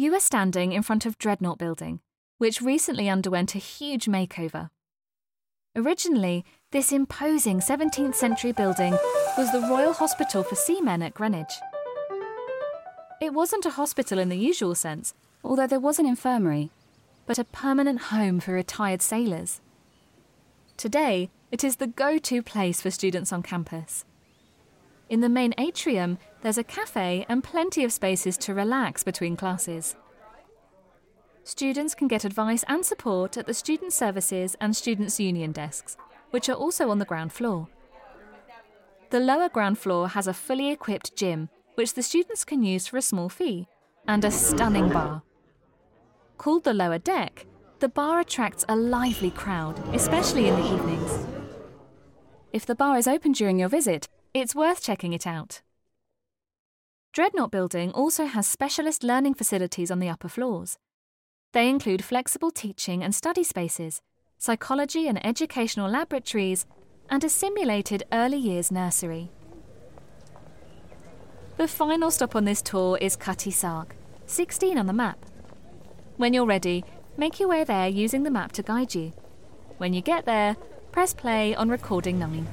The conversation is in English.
You are standing in front of Dreadnought Building, which recently underwent a huge makeover. Originally, this imposing 17th century building was the Royal Hospital for Seamen at Greenwich. It wasn't a hospital in the usual sense, although there was an infirmary, but a permanent home for retired sailors. Today, it is the go to place for students on campus. In the main atrium, there's a cafe and plenty of spaces to relax between classes. Students can get advice and support at the Student Services and Students' Union desks, which are also on the ground floor. The lower ground floor has a fully equipped gym, which the students can use for a small fee, and a stunning bar. Called the lower deck, the bar attracts a lively crowd, especially in the evenings. If the bar is open during your visit, it's worth checking it out. Dreadnought Building also has specialist learning facilities on the upper floors. They include flexible teaching and study spaces, psychology and educational laboratories, and a simulated early years nursery. The final stop on this tour is Cutty Sark, 16 on the map. When you're ready, make your way there using the map to guide you. When you get there, press play on recording 9.